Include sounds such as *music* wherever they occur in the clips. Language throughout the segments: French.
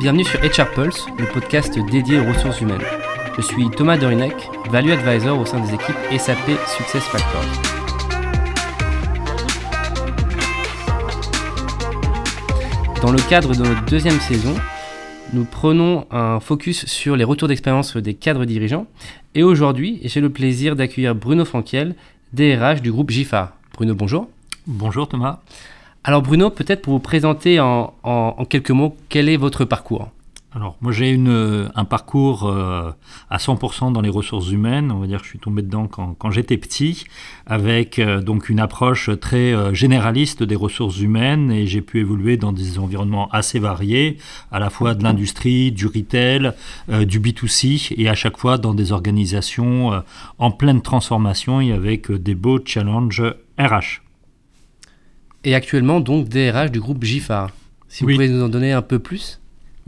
bienvenue sur HR Pulse, le podcast dédié aux ressources humaines. Je suis Thomas Dorinek, Value Advisor au sein des équipes SAP Success Factors. Dans le cadre de notre deuxième saison, nous prenons un focus sur les retours d'expérience des cadres dirigeants. Et aujourd'hui, j'ai le plaisir d'accueillir Bruno Franquiel, DRH du groupe GIFAR. Bruno, bonjour. Bonjour Thomas. Alors Bruno, peut-être pour vous présenter en, quelques mots, quel est votre parcours? Alors moi j'ai un parcours euh, à 100% dans les ressources humaines, on va dire que je suis tombé dedans quand, j'étais petit, avec euh, donc une approche très euh, généraliste des ressources humaines. Et j'ai pu évoluer dans des environnements assez variés, à la fois de l'industrie, du retail, du B2C et à chaque fois dans des organisations en pleine transformation et avec des beaux challenges RH et actuellement donc DRH du groupe GIFAR. Si vous pouvez nous en donner un peu plus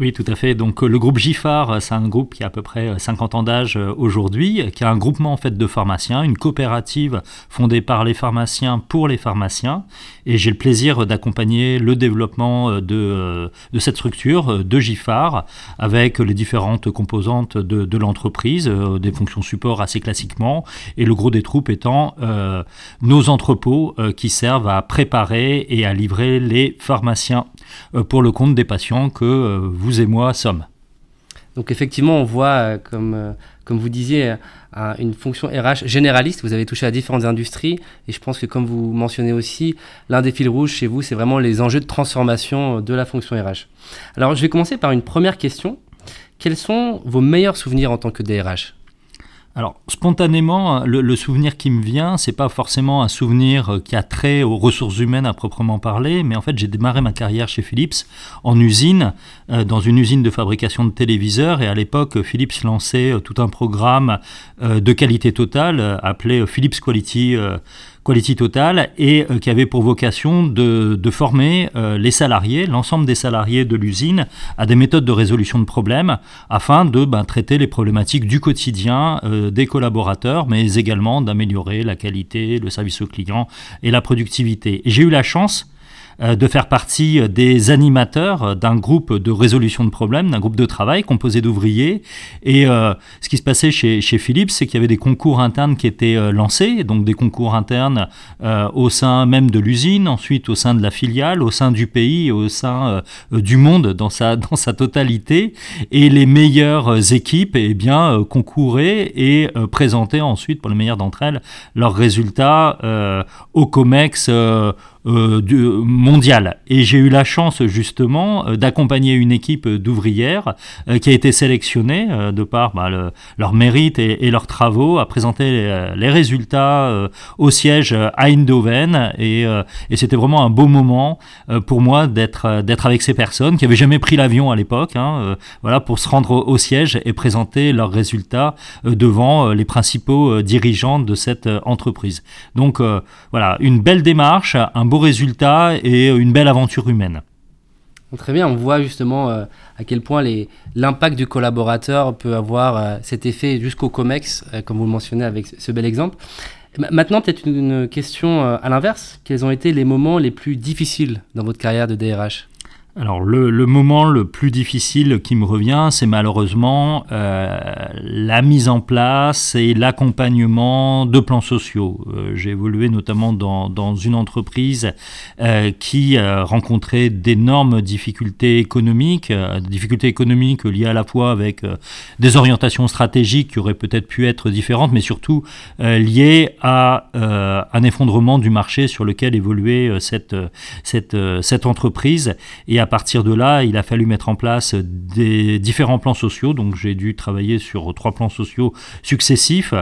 oui, tout à fait. Donc euh, le groupe GIFAR, euh, c'est un groupe qui a à peu près 50 euh, ans d'âge aujourd'hui, qui a un groupement en fait de pharmaciens, une coopérative fondée par les pharmaciens pour les pharmaciens. Et j'ai le plaisir d'accompagner le développement de, de, cette structure de GIFAR avec les différentes composantes de, de l'entreprise, des fonctions support assez classiquement, et le gros des troupes étant nos entrepôts qui servent à préparer et à livrer les pharmaciens pour le compte des patients que vous et moi sommes. Donc effectivement, on voit, euh, comme, euh, comme vous disiez, euh, une fonction RH généraliste. Vous avez touché à différentes industries. Et je pense que comme vous mentionnez aussi, l'un des fils rouges chez vous, c'est vraiment les enjeux de transformation de la fonction RH. Alors je vais commencer par une première question. Quels sont vos meilleurs souvenirs en tant que DRH alors, spontanément, le, souvenir qui me vient, c'est pas forcément un souvenir euh, qui a trait aux ressources humaines à proprement parler, mais en fait, j'ai démarré ma carrière chez Philips en usine, euh, dans une usine de fabrication de téléviseurs, et à l'époque, Philips lançait euh, tout un programme de qualité totale appelé Philips Quality Quality Total et euh, qui avait pour vocation de, former euh, les salariés, l'ensemble des salariés de l'usine, à des méthodes de résolution de problèmes afin de ben, traiter les problématiques du quotidien euh, des collaborateurs, mais également d'améliorer la qualité, le service au client et la productivité. J'ai eu la chance de faire partie euh, des animateurs euh, d'un groupe de résolution de problèmes, d'un groupe de travail composé d'ouvriers. Et ce qui se passait chez, chez Philips, c'est qu'il y avait des concours internes qui étaient lancés, donc des concours internes au sein même de l'usine, ensuite au sein de la filiale, au sein du pays, au sein du monde dans sa, *laughs* dans sa totalité. Et les meilleures équipes eh bien, concouraient et présentaient ensuite, pour les meilleures d'entre elles, leurs résultats au COMEX euh, du, mondial. Et j'ai eu la chance justement euh, d'accompagner une équipe d'ouvrières euh, qui a été sélectionnée de par bah, leur mérite et, leurs travaux à présenter les, résultats au siège à Eindhoven. Et, c'était vraiment un beau moment pour moi d'être avec ces personnes qui n'avaient jamais pris l'avion à l'époque, hein, voilà, pour se rendre au, au, siège et présenter leurs résultats devant les principaux dirigeants de cette entreprise. Donc voilà, une belle démarche, un beau résultat et une belle aventure humaine. Très bien, on voit justement euh, à quel point l'impact du collaborateur peut avoir euh, cet effet jusqu'au COMEX, euh, comme vous le mentionnez avec ce bel exemple. Maintenant, peut-être une question à l'inverse. Quels ont été les moments les plus difficiles dans votre carrière de DRH alors le, moment le plus difficile qui me revient, c'est malheureusement euh, la mise en place et l'accompagnement de plans sociaux. Euh, j'ai évolué notamment dans, dans une entreprise euh, qui rencontrait d'énormes difficultés économiques, difficultés économiques liées à la fois avec des orientations stratégiques qui auraient peut-être pu être différentes, mais surtout liées à un effondrement du marché sur lequel évoluait cette, cette, cette entreprise. Et à partir de là, il a fallu mettre en place des différents plans sociaux. Donc j'ai dû travailler sur trois plans sociaux successifs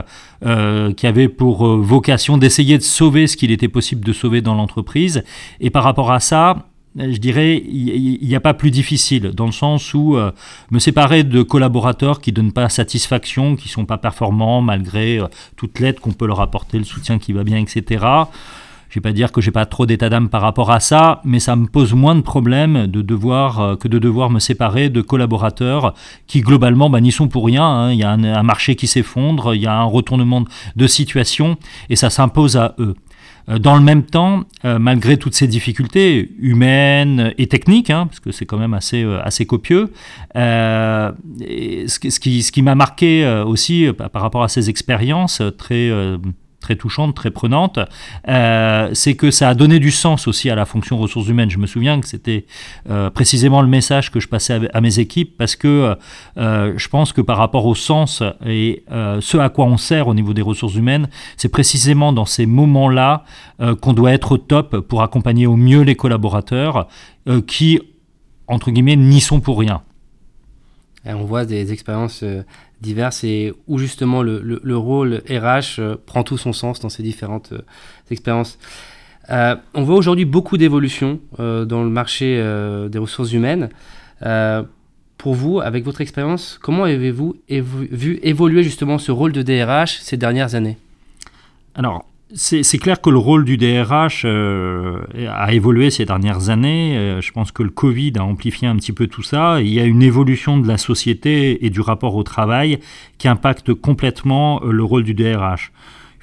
euh, qui avaient pour euh, vocation d'essayer de sauver ce qu'il était possible de sauver dans l'entreprise. Et par rapport à ça, je dirais, il n'y a pas plus difficile, dans le sens où euh, me séparer de collaborateurs qui ne donnent pas satisfaction, qui ne sont pas performants, malgré toute l'aide qu'on peut leur apporter, le soutien qui va bien, etc. Je vais pas dire que j'ai pas trop d'état d'âme par rapport à ça, mais ça me pose moins de problèmes de devoir euh, que de devoir me séparer de collaborateurs qui globalement bah, n'y sont pour rien. Hein. Il y a un, marché qui s'effondre, il y a un retournement de situation et ça s'impose à eux. dans le même temps, malgré toutes ces difficultés humaines et techniques, hein, parce que c'est quand même assez, assez copieux, ce, qui, ce qui m'a marqué aussi par rapport à ces expériences très très touchante, très prenante, euh, c'est que ça a donné du sens aussi à la fonction ressources humaines. Je me souviens que c'était euh, précisément le message que je passais à, mes équipes parce que euh, je pense que par rapport au sens et ce à quoi on sert au niveau des ressources humaines, c'est précisément dans ces moments-là qu'on doit être au top pour accompagner au mieux les collaborateurs qui, entre guillemets, n'y sont pour rien. On voit des expériences diverses et où justement le, rôle RH euh, prend tout son sens dans ces différentes euh, expériences. Euh, on voit aujourd'hui beaucoup d'évolutions dans le marché des ressources humaines. pour vous, avec votre expérience, comment avez-vous vu évoluer justement ce rôle de DRH ces dernières années? Alors, c'est clair que le rôle du DRH euh, a évolué ces dernières années. Euh, je pense que le Covid a amplifié un petit peu tout ça. Il y a une évolution de la société et du rapport au travail qui impacte complètement euh, le rôle du DRH.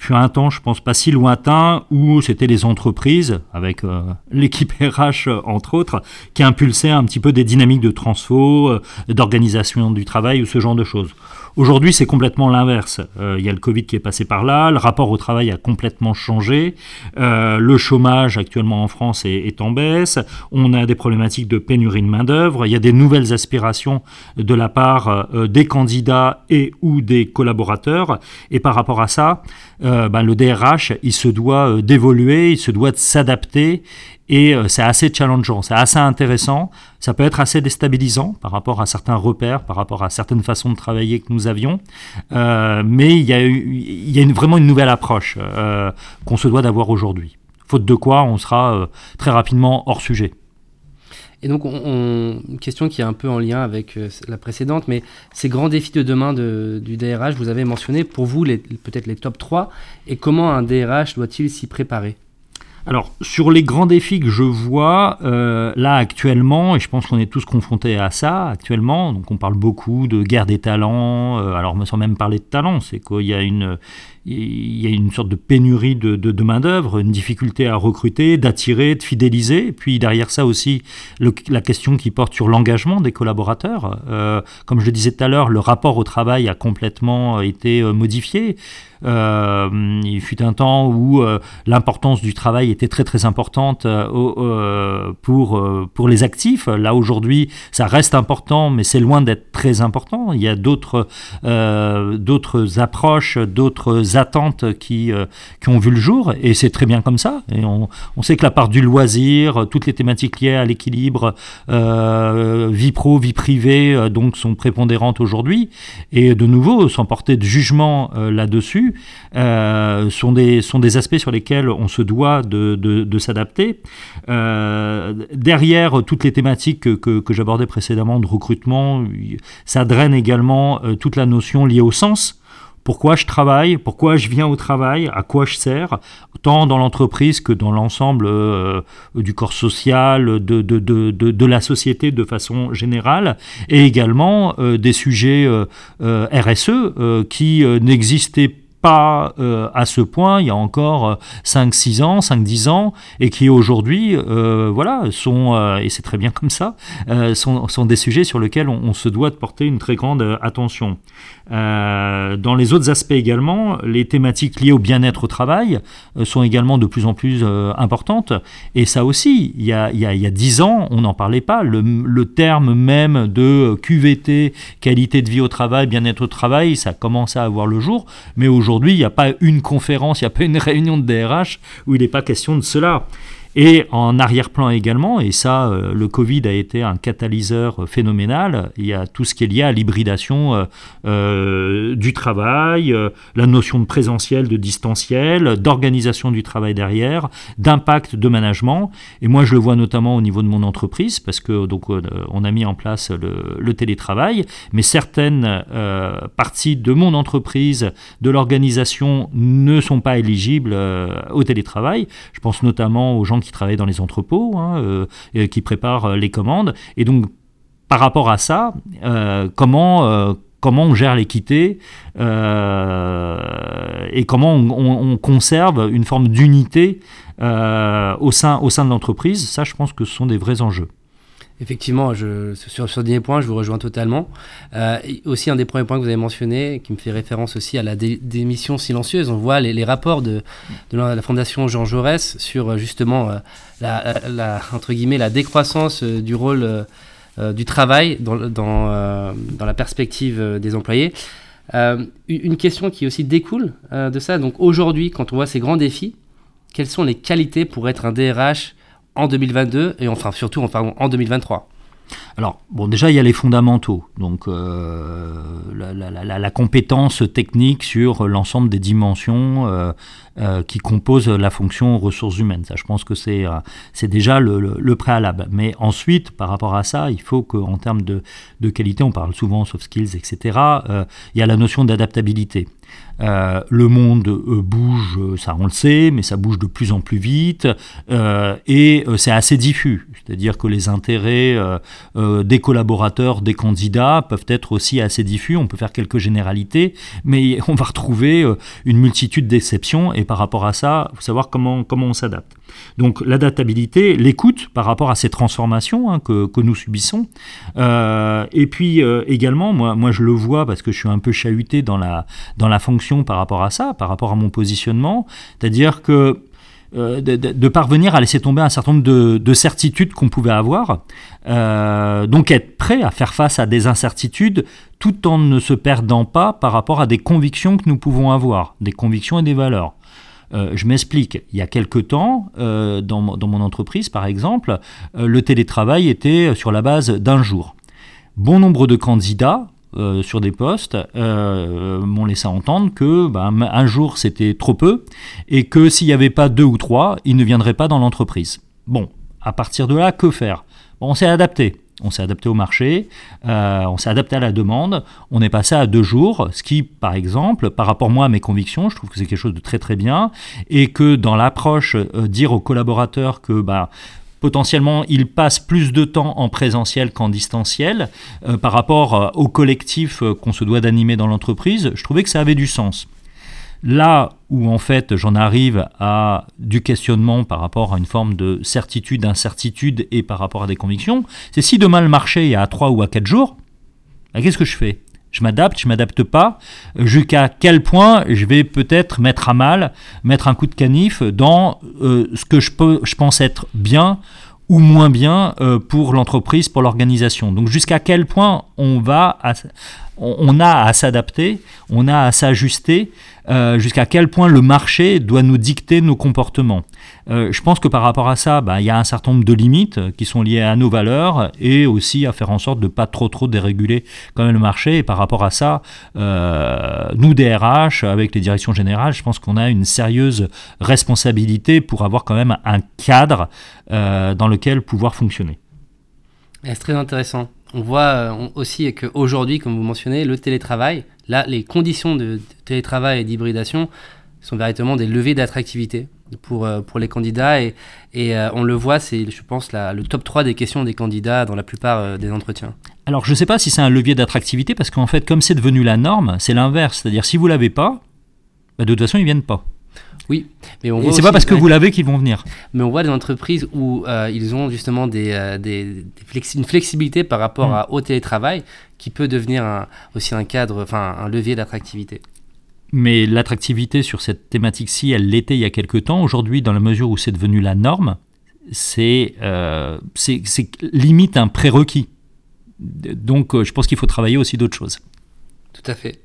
Il fut un temps, je pense pas si lointain, où c'était les entreprises, avec l'équipe RH entre autres, qui impulsaient un petit peu des dynamiques de transfo, d'organisation du travail ou ce genre de choses. Aujourd'hui, c'est complètement l'inverse. Euh, il y a le Covid qui est passé par là, le rapport au travail a complètement changé, euh, le chômage actuellement en France est, en baisse, on a des problématiques de pénurie de main-d'œuvre, il y a des nouvelles aspirations de la part euh, des candidats et ou des collaborateurs. Et par rapport à ça, ben, le DRH, il se doit d'évoluer, il se doit de s'adapter et euh, c'est assez challengeant, c'est assez intéressant. Ça peut être assez déstabilisant par rapport à certains repères, par rapport à certaines façons de travailler que nous avions. Euh, mais il y a, vraiment une nouvelle approche euh, qu'on se doit d'avoir aujourd'hui. Faute de quoi, on sera très rapidement hors sujet. Et donc, on, une question qui est un peu en lien avec la précédente, mais ces grands défis de demain de, du DRH, vous avez mentionné pour vous peut-être les top 3, et comment un DRH doit-il s'y préparer? Alors, sur les grands défis que je vois euh, là actuellement, et je pense qu'on est tous confrontés à ça actuellement, donc on parle beaucoup de guerre des talents, euh, alors sans même parler de talents, c'est qu'il y a une, il y a une sorte de pénurie de, main-d'œuvre, une difficulté à recruter, d'attirer, de fidéliser. Et puis derrière ça aussi, la question qui porte sur l'engagement des collaborateurs. Euh, comme je le disais tout à l'heure, le rapport au travail a complètement été modifié. Euh, il fut un temps où l'importance du travail était très très importante pour, pour les actifs. Là aujourd'hui, ça reste important, mais c'est loin d'être très important. Il y a d'autres d'autres approches, d'autres attentes qui, euh, qui ont vu le jour, et c'est très bien comme ça. Et on, on, sait que la part du loisir, toutes les thématiques liées à l'équilibre, euh, vie pro, vie privée, euh, donc sont prépondérantes aujourd'hui. Et de nouveau, sans porter de jugement là-dessus, sont, des, sont des aspects sur lesquels on se doit de, de, s'adapter. derrière toutes les thématiques que, que, j'abordais précédemment de recrutement, ça draine également toute la notion liée au sens. Pourquoi je travaille, pourquoi je viens au travail, à quoi je sers, tant dans l'entreprise que dans l'ensemble euh, du corps social, de, de, de, de, la société de façon générale, et également euh, des sujets euh, RSE qui n'existaient pas à ce point il y a encore 5-6 ans, 5-10 ans, et qui aujourd'hui, voilà, sont, et c'est très bien *laughs* comme ça, sont, des sujets sur lesquels on, se doit de porter une très grande attention. Euh, dans les autres aspects également, les thématiques liées au bien-être au travail euh, sont également de plus en plus euh, importantes. Et ça aussi, il y a, il y a, il y a 10 ans, on n'en parlait pas. Le, le, terme même de QVT, qualité de vie au travail, bien-être au travail, ça commence à avoir le jour. Mais aujourd'hui, il n'y a pas une conférence, il n'y a pas une réunion de DRH où il n'est pas question de cela. Et en arrière-plan également, et ça, euh, le Covid a été un catalyseur phénoménal, il y a tout ce qui est lié à l'hybridation euh, euh, du travail, la notion de présentiel, de distanciel, d'organisation du travail derrière, d'impact de management. Et moi, je le vois notamment au niveau de mon entreprise, parce que donc on a mis en place le télétravail, mais certaines parties de mon entreprise, de l'organisation, ne sont pas éligibles au télétravail. Je pense notamment aux gens qui qui travaillent dans les entrepôts, hein, euh, qui préparent euh, les commandes. Et donc, par rapport à ça, euh, comment comment on gère l'équité et comment on, conserve une forme d'unité au, sein, au sein de l'entreprise. Ça, je pense que ce sont des vrais enjeux. Effectivement, sur, ce dernier point, je vous rejoins totalement. Euh, aussi, un des premiers points que vous avez mentionné, qui me fait référence aussi à la démission silencieuse, on voit les, rapports de, la, Fondation Jean Jaurès sur euh, justement euh, la, entre guillemets, la décroissance du rôle du travail dans, dans, dans, la perspective des employés. une question qui aussi découle de ça, donc aujourd'hui, quand on voit ces grands défis, quelles sont les qualités pour être un DRH en 2022 et enfin surtout en, en 2023 alors, bon, déjà, il y a les fondamentaux, donc euh, la, compétence technique sur l'ensemble des dimensions euh, euh, qui composent la fonction ressources humaines. Ça, je pense que c'est déjà le, préalable. Mais ensuite, par rapport à ça, il faut qu'en termes de, de, qualité, on parle souvent soft skills, etc., il y a la notion d'adaptabilité. Euh, le monde euh, bouge, ça on le sait, mais ça bouge de plus en plus vite euh, et c'est assez diffus. C'est-à-dire que les intérêts des collaborateurs, des candidats peuvent être aussi assez diffus. On peut faire quelques généralités, mais on va retrouver une multitude d'exceptions et par rapport à ça, il faut savoir comment, comment on s'adapte. Donc l'adaptabilité, l'écoute par rapport à ces transformations hein, que, nous subissons. et puis également, moi, je le vois parce que je suis un peu chahuté dans la, dans la fonction par rapport à ça, par rapport à mon positionnement. C'est-à-dire que euh, de, parvenir à laisser tomber un certain nombre de, certitudes qu'on pouvait avoir. Euh, donc être prêt à faire face à des incertitudes tout en ne se perdant pas par rapport à des convictions que nous pouvons avoir, des convictions et des valeurs. Euh, je m'explique. Il y a quelque temps, dans, dans, mon entreprise, par exemple, le télétravail était sur la base d'un jour. Bon nombre de candidats euh, sur des postes euh, m'ont laissé entendre que bah, un jour c'était trop peu et que s'il n'y avait pas deux ou trois, ils ne viendraient pas dans l'entreprise. Bon, à partir de là, que faire? On s'est adapté. On s'est adapté au marché, euh, on s'est adapté à la demande, on est passé à deux jours, ce qui, par exemple, par rapport moi à mes convictions, je trouve que c'est quelque chose de très très bien, et que dans l'approche, dire aux collaborateurs que bah, potentiellement ils passent plus de temps en présentiel qu'en distanciel euh, par rapport euh, au collectif euh, qu'on se doit d'animer dans l'entreprise, je trouvais que ça avait du sens. Là où en fait j'en arrive à du questionnement par rapport à une forme de certitude, d'incertitude et par rapport à des convictions, c'est si demain le marché est à 3 ou à 4 jours, bah, qu'est-ce que je fais? Je m'adapte, je m'adapte pas, jusqu'à quel point je vais peut-être mettre à mal, mettre un coup de canif dans euh, ce que je pense être bien ou moins bien euh, pour l'entreprise, pour l'organisation. Donc jusqu'à quel point on va, on, a à s'adapter, on a à s'ajuster, euh, jusqu'à quel point le marché doit nous dicter nos comportements. Euh, je pense que par rapport à ça, bah, il y a un certain nombre de limites qui sont liées à nos valeurs et aussi à faire en sorte de ne pas trop trop déréguler quand même le marché. Et par rapport à ça, euh, nous DRH, avec les directions générales, je pense qu'on a une sérieuse responsabilité pour avoir quand même un cadre euh, dans lequel pouvoir fonctionner. C'est très intéressant. On voit aussi qu'aujourd'hui, comme vous mentionnez, le télétravail, là, les conditions de télétravail et d'hybridation sont véritablement des levées d'attractivité pour, euh, pour les candidats. Et, euh, on le voit, c'est, je pense, le top 3 des questions des candidats dans la plupart euh, des entretiens. Alors, je ne sais pas si c'est un levier d'attractivité, parce qu'en fait, comme c'est devenu la norme, c'est l'inverse. C'est-à-dire, si vous ne l'avez pas, bah, de toute façon, ils ne viennent pas. Oui, mais on c'est pas parce que vous l'avez qu'ils vont venir. Mais on voit des entreprises où ils ont justement des, des, une flexibilité par rapport mm. à, au télétravail qui peut devenir un, aussi un cadre, enfin un levier d'attractivité. Mais l'attractivité sur cette thématique-ci, elle l'était il y a quelque temps. Aujourd'hui, dans la mesure où c'est devenu la norme, c'est euh, limite un prérequis. Donc euh, je pense qu'il faut travailler aussi d'autres choses. Tout à fait.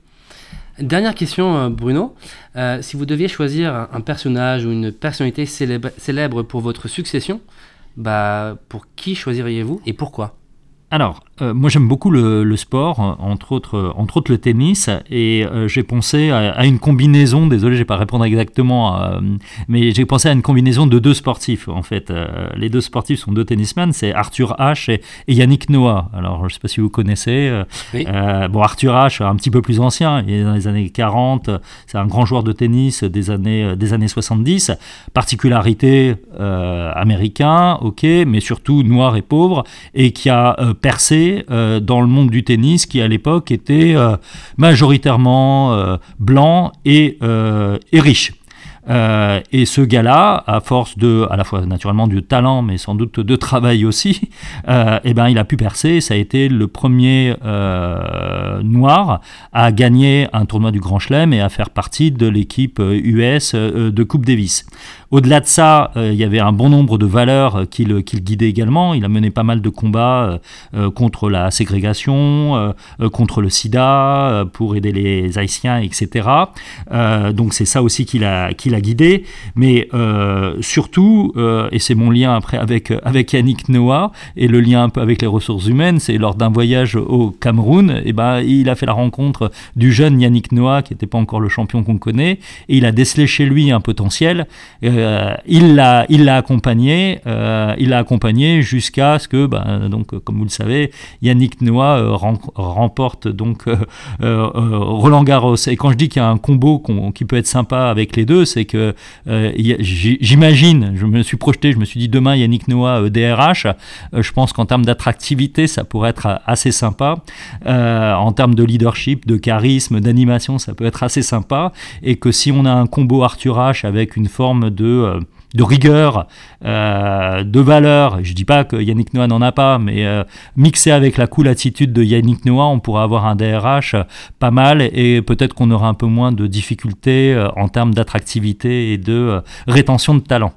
Dernière question, euh, Bruno. Euh, si vous deviez choisir un, personnage ou une personnalité célèbre, célèbre pour votre succession, bah, pour qui choisiriez-vous et pourquoi? Alors, euh, moi j'aime beaucoup le, sport, entre autres, entre autres le tennis, et euh, j'ai pensé à, une combinaison, désolé je vais pas répondre exactement, euh, mais j'ai pensé à une combinaison de deux sportifs en fait. les deux sportifs sont deux tennisman, c'est Arthur H et, Yannick Noah. Alors je sais pas si vous connaissez. bon, Arthur H, un petit peu plus ancien, il est dans les années 40, c'est un grand joueur de tennis des années, des années 70, particularité américain, ok, mais surtout noir et pauvre, et qui a percer dans le monde du tennis qui à l'époque était majoritairement blanc et, et riche. Euh, et ce gars-là, à force de, à la fois naturellement du talent, mais sans doute de travail aussi, *laughs* euh, eh ben, il a pu percer. Ça a été le premier euh, noir à gagner un tournoi du Grand Chelem et à faire partie de l'équipe US de Coupe Davis. Au-delà de ça, euh, il y avait un bon nombre de valeurs euh, qui le, guidaient également. Il a mené pas mal de combats euh, contre la ségrégation, contre le sida, pour aider les Haïtiens, etc. donc c'est ça aussi qui l'a qui l'a guidé. Mais surtout, et c'est mon lien après avec, avec Yannick Noah, et le lien un peu avec les ressources humaines, c'est lors d'un voyage au Cameroun, et eh ben, il a fait la rencontre du jeune Yannick Noah, qui n'était pas encore le champion qu'on connaît, et il a décelé chez lui un potentiel. Euh, il l'a accompagné euh, il l'a accompagné jusqu'à ce que ben, donc comme vous le savez Yannick Noah euh, remporte donc Roland Garros et quand je dis qu'il y a un combo qui peut être sympa avec les deux c'est que j'imagine je me suis projeté je me suis dit demain Yannick Noah DRH je pense qu'en termes d'attractivité ça pourrait être assez sympa. En termes de leadership de charisme d'animation ça peut être assez sympa. Et que si on a un combo Arthur H avec une forme de euh, de rigueur, euh, de valeur. Je ne dis pas que Yannick Noah n'en a pas, mais euh, mixé avec la cool attitude de Yannick Noah, on pourra avoir un DRH pas mal et peut-être qu'on aura un peu moins de difficultés en termes d'attractivité et de rétention de talent.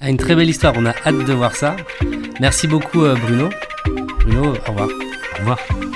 Ah, une très belle histoire, on a hâte de voir ça. Merci beaucoup Bruno. Bruno, au revoir. Au revoir.